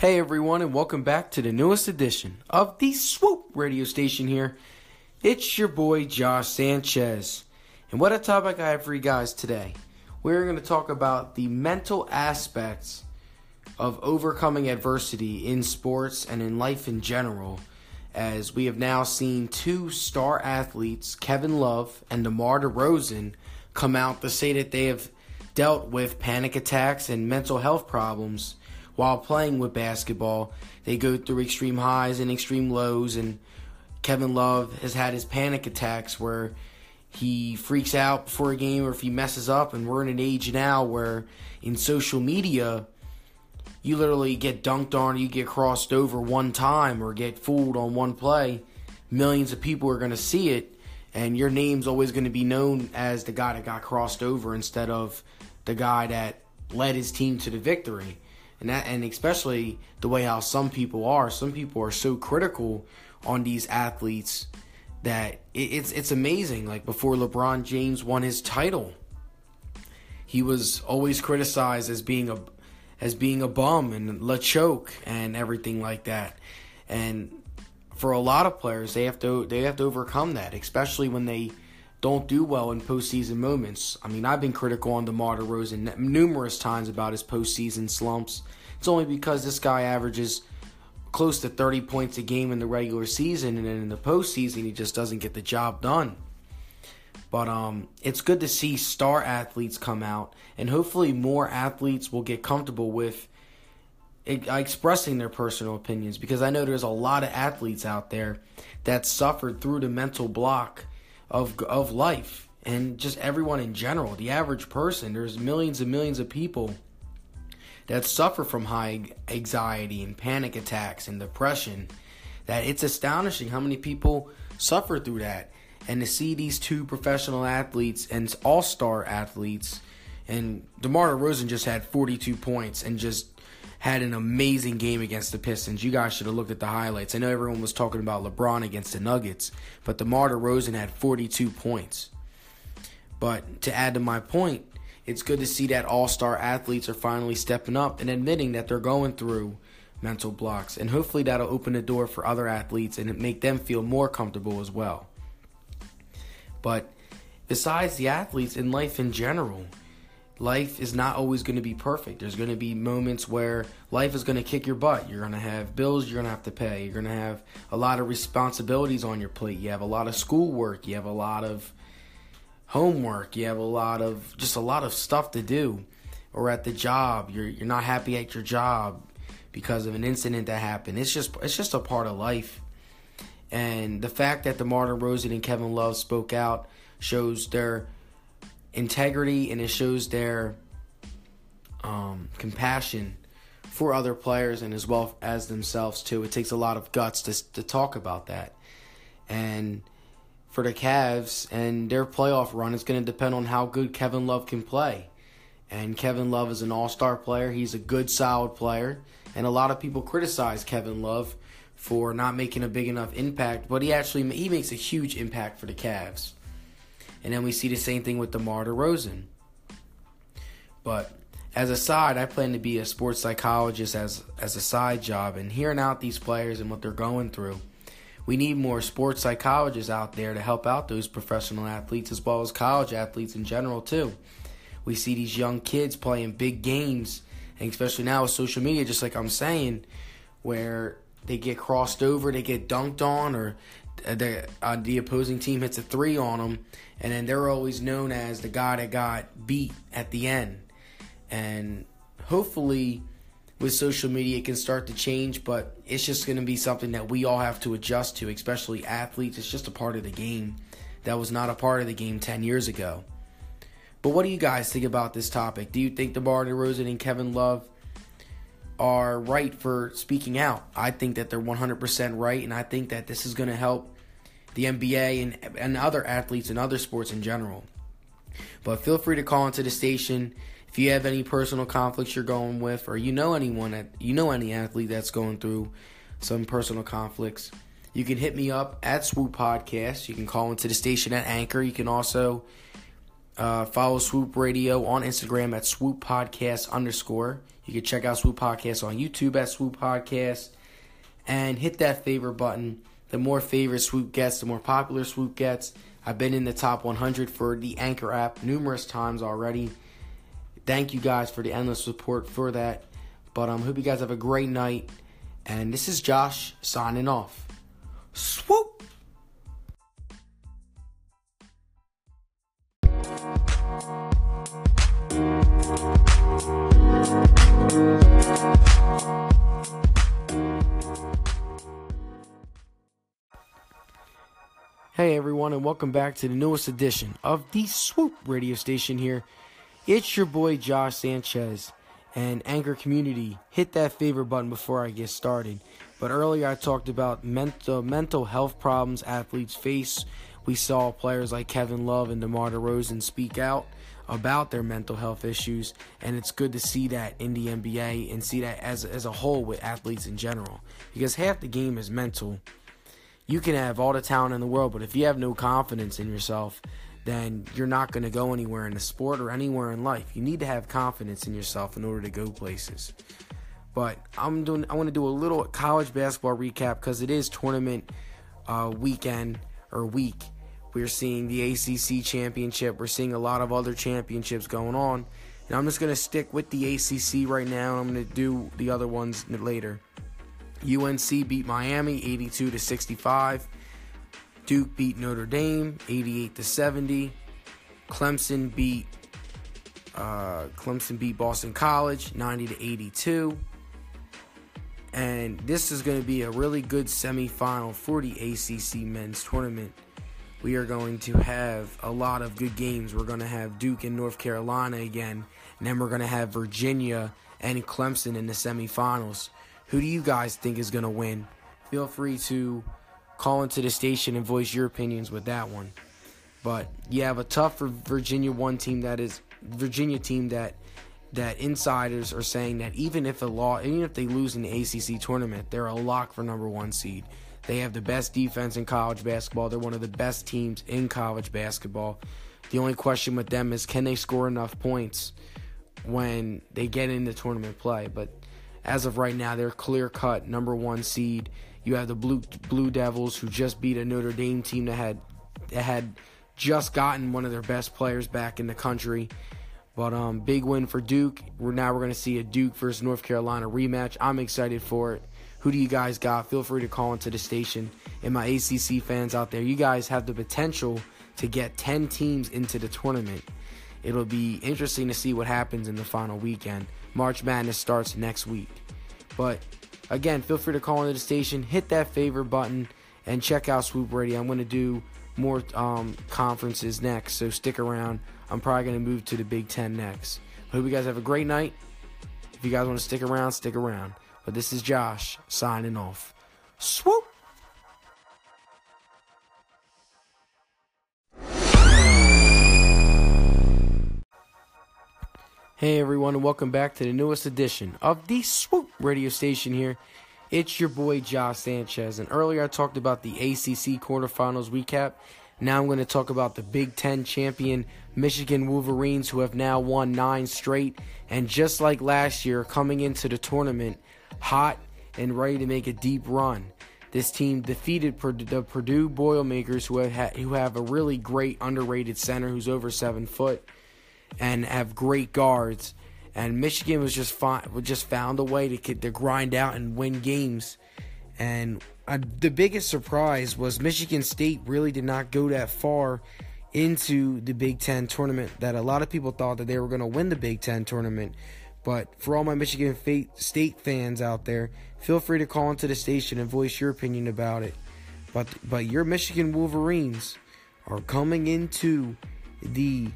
Hey everyone, and welcome back to the newest edition of the Swoop radio station here. It's your boy Josh Sanchez. And what a topic I have for you guys today. We're going to talk about the mental aspects of overcoming adversity in sports and in life in general, as we have now seen two star athletes, Kevin Love and DeMar DeRozan, come out to say that they have dealt with panic attacks and mental health problems while playing with basketball. They go through extreme highs and extreme lows, and Kevin Love has had his panic attacks where he freaks out before a game or if he messes up. And we're in an age now where in social media, you literally get dunked on, you get crossed over one time or get fooled on one play. Millions of people are going to see it, and your name's always going to be known as the guy that got crossed over instead of the guy that led his team to the victory and that and especially the way how some people are. Some people are so critical on these athletes that it, it's it's amazing. Like before LeBron James won his title, he was always criticized as being a as being a bum and la choke and everything like that. And for a lot of players, they have to they have to overcome that, especially when they don't do well in postseason moments. I mean, I've been critical on DeMar DeRozan numerous times about his postseason slumps. It's only because this guy averages close to 30 points a game in the regular season, and then in the postseason, he just doesn't get the job done. But um, it's good to see star athletes come out, and hopefully, more athletes will get comfortable with expressing their personal opinions because I know there's a lot of athletes out there that suffered through the mental block of of life and just everyone in general, the average person. There's millions and millions of people that suffer from high anxiety and panic attacks and depression. That it's astonishing how many people suffer through that. And to see these two professional athletes and all-star athletes, and DeMar DeRozan just had 42 points and just had an amazing game against the Pistons. You guys should have looked at the highlights. I know everyone was talking about LeBron against the Nuggets, but DeMar DeRozan had 42 points. But to add to my point, it's good to see that all-star athletes are finally stepping up and admitting that they're going through mental blocks. And hopefully that'll open the door for other athletes and make them feel more comfortable as well. But besides the athletes in life in general, life is not always going to be perfect. There's going to be moments where life is going to kick your butt. You're going to have bills you're going to have to pay. You're going to have a lot of responsibilities on your plate. You have a lot of schoolwork. You have a lot of homework. You have a lot of just a lot of stuff to do. Or at the job, you're you're not happy at your job because of an incident that happened. It's just it's just a part of life. And the fact that DeMar DeRozan and Kevin Love spoke out shows their integrity and it shows their um, compassion for other players and as well as themselves too. It takes a lot of guts to to talk about that, and for the Cavs and their playoff run, it's going to depend on how good Kevin Love can play. And Kevin Love is an all-star player. He's a good, solid player, and a lot of people criticize Kevin Love for not making a big enough impact, but he actually he makes a huge impact for the Cavs. And then we see the same thing with DeMar DeRozan. But as a side, I plan to be a sports psychologist as as a side job and hearing out these players and what they're going through. We need more sports psychologists out there to help out those professional athletes as well as college athletes in general too. We see these young kids playing big games, and especially now with social media, just like I'm saying, where they get crossed over, they get dunked on, or the uh, the opposing team hits a three on them, and then they're always known as the guy that got beat at the end. And hopefully, with social media, it can start to change, but it's just going to be something that we all have to adjust to, especially athletes. It's just a part of the game that was not a part of the game 10 years ago. But what do you guys think about this topic? Do you think DeMar DeRozan and Kevin Love are right for speaking out. I think that they're 100% right, and I think that this is going to help the NBA and, and other athletes and other sports in general. But feel free to call into the station if you have any personal conflicts you're going with, or you know anyone that you know any athlete that's going through some personal conflicts. You can hit me up at Swoop Podcast. You can call into the station at Anchor. You can also uh, follow Swoop Radio on Instagram at Swoop Podcast underscore. You can check out Swoop Podcast on YouTube at Swoop Podcast and hit that favorite button. The more favorite Swoop gets, the more popular Swoop gets. I've been in the top 100 for the Anchor app numerous times already. Thank you guys for the endless support for that. But I um, hope you guys have a great night. And this is Josh signing off. Swoop! Hey everyone, and welcome back to the newest edition of the Swoop radio station here. It's your boy Josh Sanchez and Anchor Community. Hit that favorite button before I get started. But earlier I talked about mental mental health problems athletes face. We saw players like Kevin Love and DeMar DeRozan speak out about their mental health issues, and it's good to see that in the NBA and see that as as a whole with athletes in general, because half the game is mental you can have all the talent in the world, but if you have no confidence in yourself, then you're not going to go anywhere in the sport or anywhere in life. You need to have confidence in yourself in order to go places. But I'm doing. I want to do a little college basketball recap because it is tournament uh, weekend or week. We're seeing the ACC championship. We're seeing a lot of other championships going on, and I'm just going to stick with the ACC right now. I'm going to do the other ones later. UNC beat Miami 82 to 65. Duke beat Notre Dame 88 to 70. Clemson beat uh, Clemson beat Boston College 90 to 82. And this is going to be a really good semifinal for the ACC men's tournament. We are going to have a lot of good games. We're going to have Duke and North Carolina again, and then we're going to have Virginia and Clemson in the semifinals. Who do you guys think is going to win? Feel free to call into the station and voice your opinions with that one. But you have a tough Virginia one team that is Virginia team that that insiders are saying that even if a law even if they lose in the ACC tournament, they're a lock for number 1 seed. They have the best defense in college basketball. They're one of the best teams in college basketball. The only question with them is can they score enough points when they get into tournament play? But as of right now, they're clear cut number one seed. You have the Blue Blue Devils who just beat a Notre Dame team that had that had just gotten one of their best players back in the country. But um, big win for Duke. We're now we're to see a Duke versus North Carolina rematch. I'm excited for it. Who do you guys got? Feel free to call into the station. And my ACC fans out there, you guys have the potential to get 10 teams into the tournament. It'll be interesting to see what happens in the final weekend. March Madness starts next week. But again, feel free to call into the station, hit that favorite button, and check out Swoop Radio. I'm going to do more um, conferences next, so stick around. I'm probably going to move to the Big Ten next. Hope you guys have a great night. If you guys want to stick around, stick around. But this is Josh signing off. Swoop! Hey everyone, and welcome back to the newest edition of the Swoop radio station here. It's your boy Josh Sanchez, and earlier I talked about the ACC quarterfinals recap. Now I'm going to talk about the Big Ten champion Michigan Wolverines, who have now won nine straight, and just like last year, coming into the tournament hot and ready to make a deep run. This team defeated the Purdue Boilermakers, who have, who have a really great underrated center who's over seven foot and have great guards. And Michigan was just fine, just found a way to to grind out and win games. And uh, the biggest surprise was Michigan State really did not go that far into the Big Ten tournament. That a lot of people thought that they were going to win the Big Ten tournament. But for all my Michigan State fans out there, feel free to call into the station and voice your opinion about it. But but your Michigan Wolverines are coming into the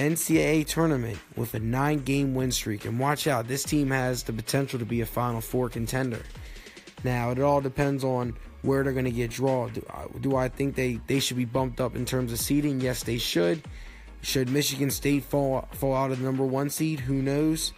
NCAA tournament with a nine game win streak. And watch out, this team has the potential to be a Final Four contender. Now, it all depends on where they're going to get drawn. Do, do, I think they, they should be bumped up in terms of seeding? Yes, they should. Should Michigan State fall, fall out of the number one seed? Who knows?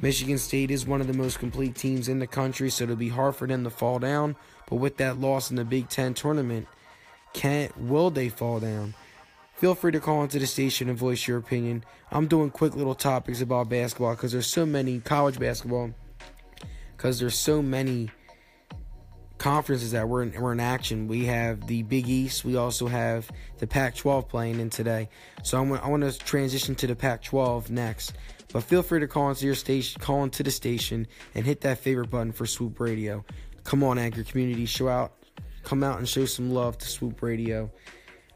Michigan State is one of the most complete teams in the country, so it'll be hard for them to fall down. But with that loss in the Big Ten tournament, can will they fall down? Feel free to call into the station and voice your opinion. I'm doing quick little topics about basketball because there's so many college basketball because there's so many conferences that were in, were in action. We have the Big East. We also have the Pac-12 playing in today. So I'm, I want to transition to the Pac-12 next. But feel free to call into your station, call into the station, and hit that favorite button for Swoop Radio. Come on, Anchor Community, show out, come out and show some love to Swoop Radio.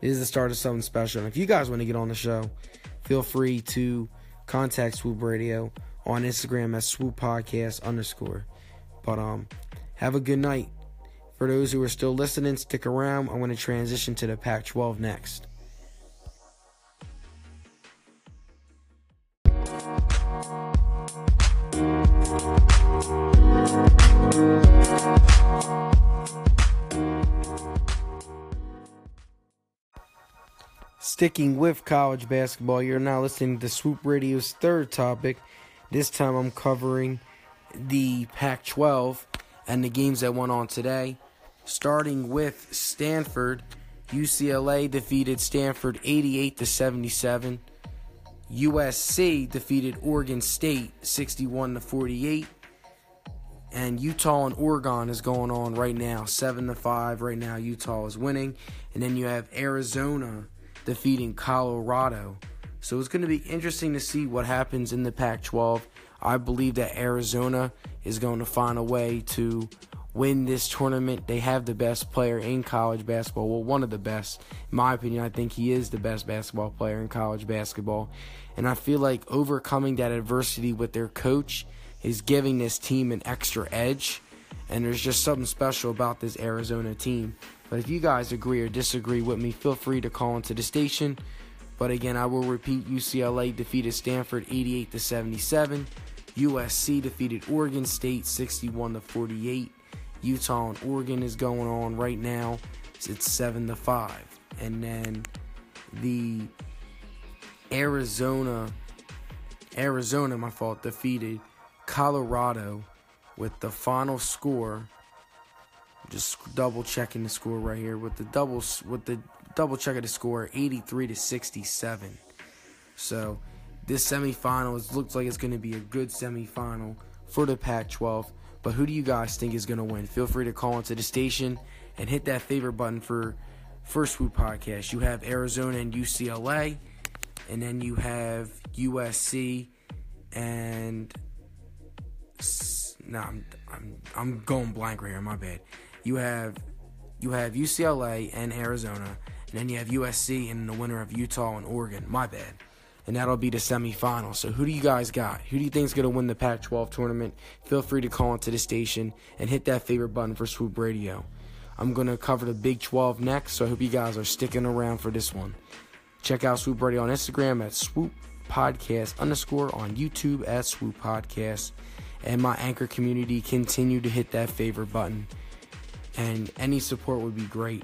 It is the start of something special. And if you guys want to get on the show, feel free to contact Swoop Radio on Instagram at Swoop Podcast underscore. But um, have a good night. For those who are still listening, stick around. I'm going to transition to the Pac 12 next. Sticking with college basketball, you're now listening to Swoop Radio's third topic. This time I'm covering the Pac 12 and the games that went on today starting with Stanford. UCLA defeated Stanford 88 to 77. USC defeated Oregon State 61 to 48. And Utah and Oregon is going on right now, 7 to 5. Right now Utah is winning. And then you have Arizona defeating Colorado. So it's going to be interesting to see what happens in the Pac 12. I believe that Arizona is going to find a way to win this tournament. They have the best player in college basketball. Well, one of the best. In my opinion, I think he is the best basketball player in college basketball. And I feel like overcoming that adversity with their coach is giving this team an extra edge. And there's just something special about this Arizona team. But if you guys agree or disagree with me, feel free to call into the station. But again, I will repeat UCLA defeated Stanford 88 to 77. USC defeated Oregon State 61 to 48. Utah and Oregon is going on right now. It's seven to five, and then the Arizona, Arizona, my fault, defeated Colorado with the final score. Just double checking the score right here with the doubles with the double check of the score, 83 to 67. So this semifinal looks like it's going to be a good semifinal for the Pac-12. But who do you guys think is going to win? Feel free to call into the station and hit that favorite button for First Swoop Podcast. You have Arizona and UCLA, and then you have USC and nah, I'm, I'm I'm going blank right here. My bad. You have you have UCLA and Arizona, and then you have USC and the winner of Utah and Oregon. My bad and that'll be the semifinal. So who do you guys got? Who do you think is going to win the Pac-12 tournament? Feel free to call into the station and hit that favorite button for Swoop Radio. I'm going to cover the Big 12 next, so I hope you guys are sticking around for this one. Check out Swoop Radio on Instagram at Swoop Podcast underscore on YouTube at Swoop Podcast. And my anchor community continue to hit that favorite button. And any support would be great.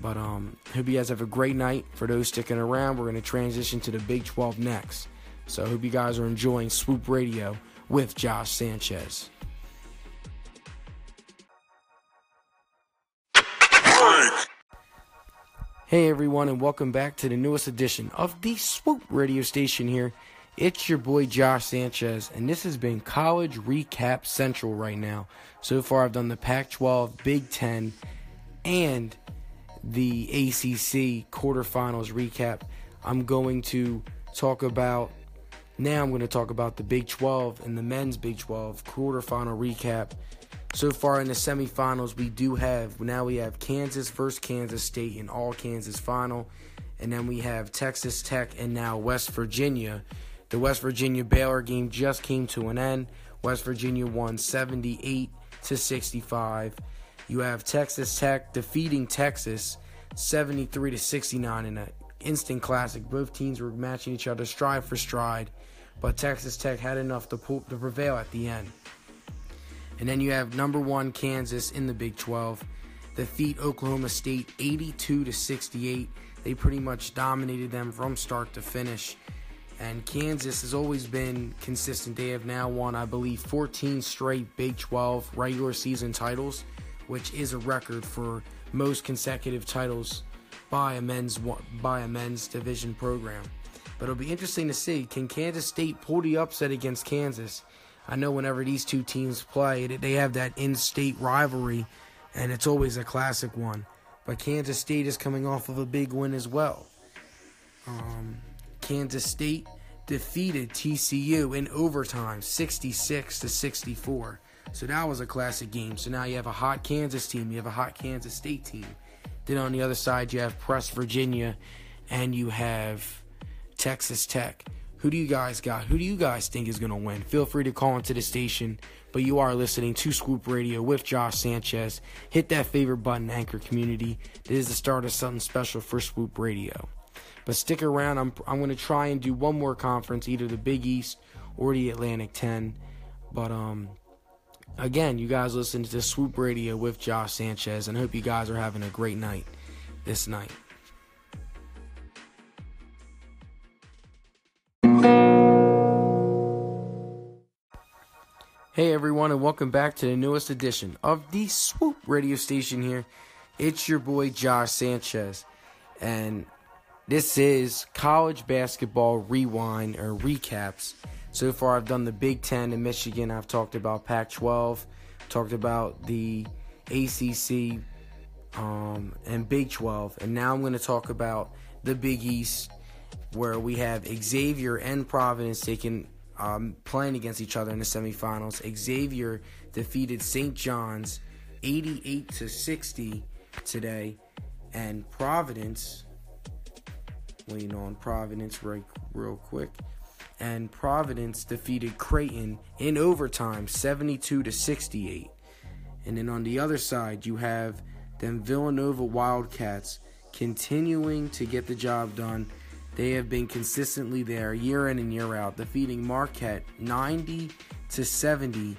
But um, hope you guys have a great night. For those sticking around, we're going to transition to the Big 12 next. So hope you guys are enjoying Swoop Radio with Josh Sanchez. Hey everyone, and welcome back to the newest edition of the Swoop Radio Station here. It's your boy Josh Sanchez, and this has been College Recap Central right now. So far, I've done the Pac 12, Big 10, and the ACC quarterfinals recap. I'm going to talk about now. I'm going to talk about the Big 12 and the men's Big 12 quarterfinal recap. So far in the semifinals, we do have now we have Kansas versus Kansas State in all Kansas final, and then we have Texas Tech and now West Virginia. The West Virginia Baylor game just came to an end. West Virginia won 78 to 65. You have Texas Tech defeating Texas 73 to 69 in an instant classic. Both teams were matching each other stride for stride, but Texas Tech had enough to, pull, to prevail at the end. And then you have number one Kansas in the Big 12 defeat Oklahoma State 82 to 68. They pretty much dominated them from start to finish. And Kansas has always been consistent. They have now won, I believe, 14 straight Big 12 regular season titles which is a record for most consecutive titles by a men's by a men's division program. But it'll be interesting to see can Kansas State pull the upset against Kansas. I know whenever these two teams play, they have that in-state rivalry, and it's always a classic one. But Kansas State is coming off of a big win as well. Um, Kansas State defeated TCU in overtime, 66 to 64. So that was a classic game. So now you have a hot Kansas team, you have a hot Kansas State team. Then on the other side, you have Press Virginia, and you have Texas Tech. Who do you guys got? Who do you guys think is going to win? Feel free to call into the station. But you are listening to Swoop Radio with Josh Sanchez. Hit that favorite button, Anchor Community. This is the start of something special for Swoop Radio. But stick around. I'm I'm going to try and do one more conference, either the Big East or the Atlantic 10. But um, again, you guys listen to the Swoop Radio with Josh Sanchez, and I hope you guys are having a great night this night. Hey everyone, and welcome back to the newest edition of the Swoop Radio Station here. It's your boy Josh Sanchez, and this is college basketball rewind or recaps. So far, I've done the Big Ten in Michigan. I've talked about Pac-12, talked about the ACC um, and Big 12, and now I'm going to talk about the Big East, where we have Xavier and Providence taking um, playing against each other in the semifinals. Xavier defeated St. John's 88 to 60 today, and Providence lean on Providence right real quick. And Providence defeated Creighton in overtime 72 to 68. And then on the other side, you have them Villanova Wildcats continuing to get the job done. They have been consistently there year in and year out, defeating Marquette 90 to 70.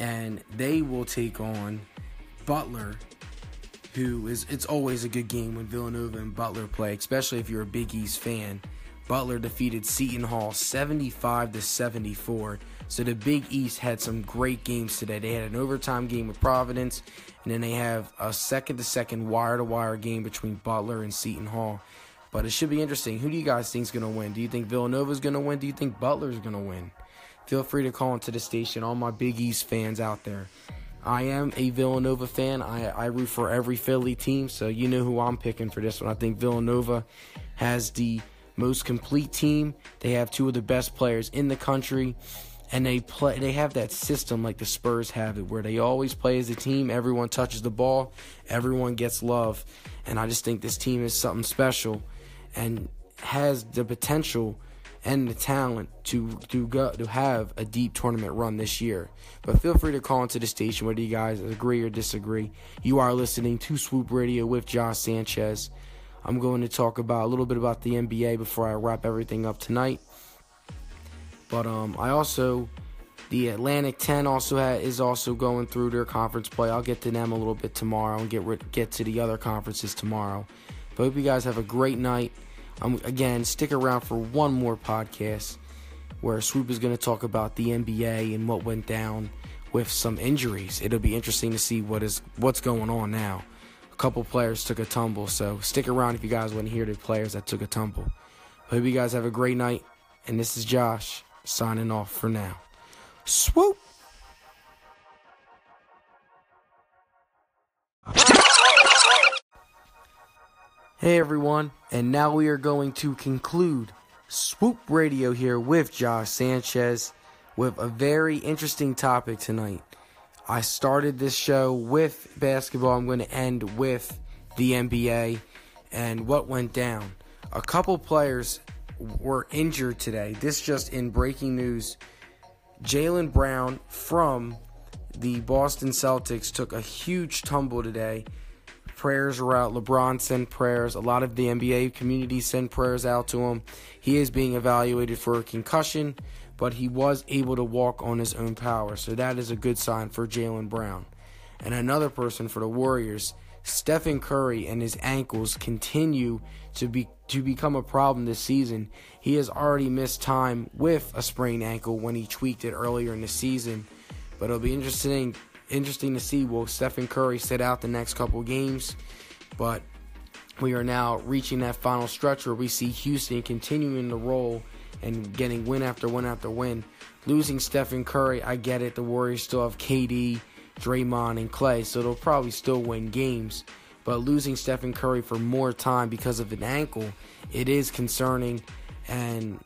And they will take on Butler who is it's always a good game when Villanova and Butler play, especially if you're a Big East fan. Butler defeated Seton Hall 75 to 74. So the Big East had some great games today. They had an overtime game with Providence, and then they have a second to second wire to wire game between Butler and Seton Hall. But it should be interesting. Who do you guys think is going to win? Do you think Villanova is going to win? Do you think Butler is going to win? Feel free to call into the station, all my Big East fans out there. I am a Villanova fan. I, I root for every Philly team, so you know who I'm picking for this one. I think Villanova has the most complete team. They have two of the best players in the country, and they play. They have that system like the Spurs have it, where they always play as a team. Everyone touches the ball, everyone gets love, and I just think this team is something special, and has the potential and the talent to to go to have a deep tournament run this year. But feel free to call into the station whether you guys agree or disagree. You are listening to Swoop Radio with Josh Sanchez. I'm going to talk about a little bit about the NBA before I wrap everything up tonight. But um, I also the Atlantic 10 also is also going through their conference play. I'll get to them a little bit tomorrow and get get to the other conferences tomorrow. But hope you guys have a great night. Again, stick around for one more podcast where Swoop is going to talk about the NBA and what went down with some injuries. It'll be interesting to see what is what's going on now. A couple players took a tumble, so stick around if you guys want to hear the players that took a tumble. Hope you guys have a great night, and this is Josh signing off for now. Swoop. Hey everyone, and now we are going to conclude Swoop Radio here with Josh Sanchez with a very interesting topic tonight. I started this show with basketball, I'm going to end with the NBA and what went down. A couple players were injured today. This just in breaking news. Jaylen Brown from the Boston Celtics took a huge tumble today prayers are out. LeBron sent prayers. A lot of the NBA community sent prayers out to him. He is being evaluated for a concussion, but he was able to walk on his own power. So that is a good sign for Jaylen Brown. And another person for the Warriors, Stephen Curry and his ankles continue to be to become a problem this season. He has already missed time with a sprained ankle when he tweaked it earlier in the season. But it'll be interesting interesting to see. Will Stephen Curry sit out the next couple games? But we are now reaching that final stretch where we see Houston continuing to roll and getting win after win after win. Losing Stephen Curry, I get it. The Warriors still have KD, Draymond, and Klay, so they'll probably still win games. But losing Stephen Curry for more time because of an ankle, it is concerning. And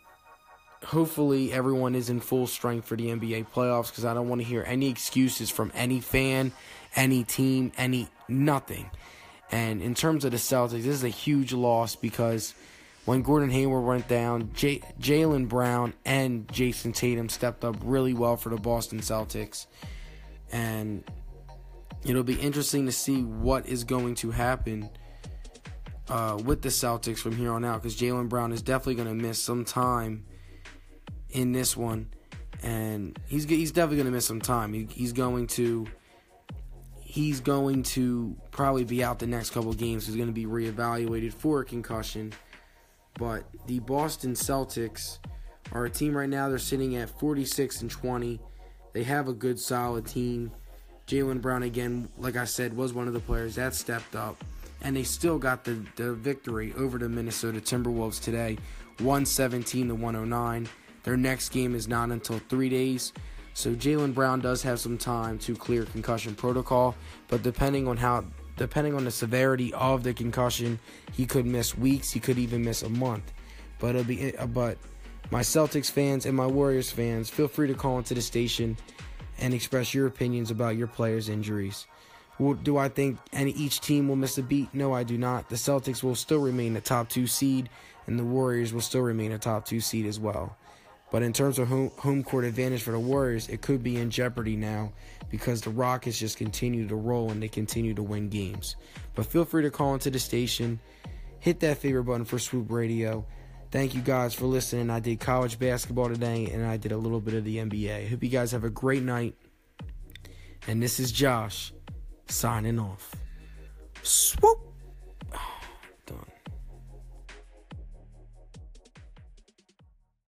hopefully everyone is in full strength for the NBA playoffs because I don't want to hear any excuses from any fan, any team, any nothing. And in terms of the Celtics, this is a huge loss because when Gordon Hayward went down, J- Jaylen Brown and Jayson Tatum stepped up really well for the Boston Celtics. And it'll be interesting to see what is going to happen uh, with the Celtics from here on out because Jaylen Brown is definitely going to miss some time in this one, and he's he's definitely going to miss some time. He, he's going to he's going to probably be out the next couple games. He's going to be reevaluated for a concussion. But the Boston Celtics are a team right now. They're sitting at 46 and 20. They have a good, solid team. Jaylen Brown, again, like I said, was one of the players that stepped up. And they still got the, the victory over the Minnesota Timberwolves today, 117 to 109. Their next game is not until three days. So Jaylen Brown does have some time to clear concussion protocol, but depending on how depending on the severity of the concussion, he could miss weeks, he could even miss a month. But it'll be uh, but my Celtics fans and my Warriors fans, feel free to call into the station and express your opinions about your players' injuries. Do I think any each team will miss a beat? No, I do not. The Celtics will still remain the top two seed, and the Warriors will still remain a top two seed as well. But in terms of home, court advantage for the Warriors, it could be in jeopardy now because the Rockets just continue to roll and they continue to win games. But feel free to call into the station, hit that favorite button for Swoop Radio. Thank you guys for listening. I did college basketball today and I did a little bit of the NBA. Hope you guys have a great night. And this is Josh signing off. Swoop!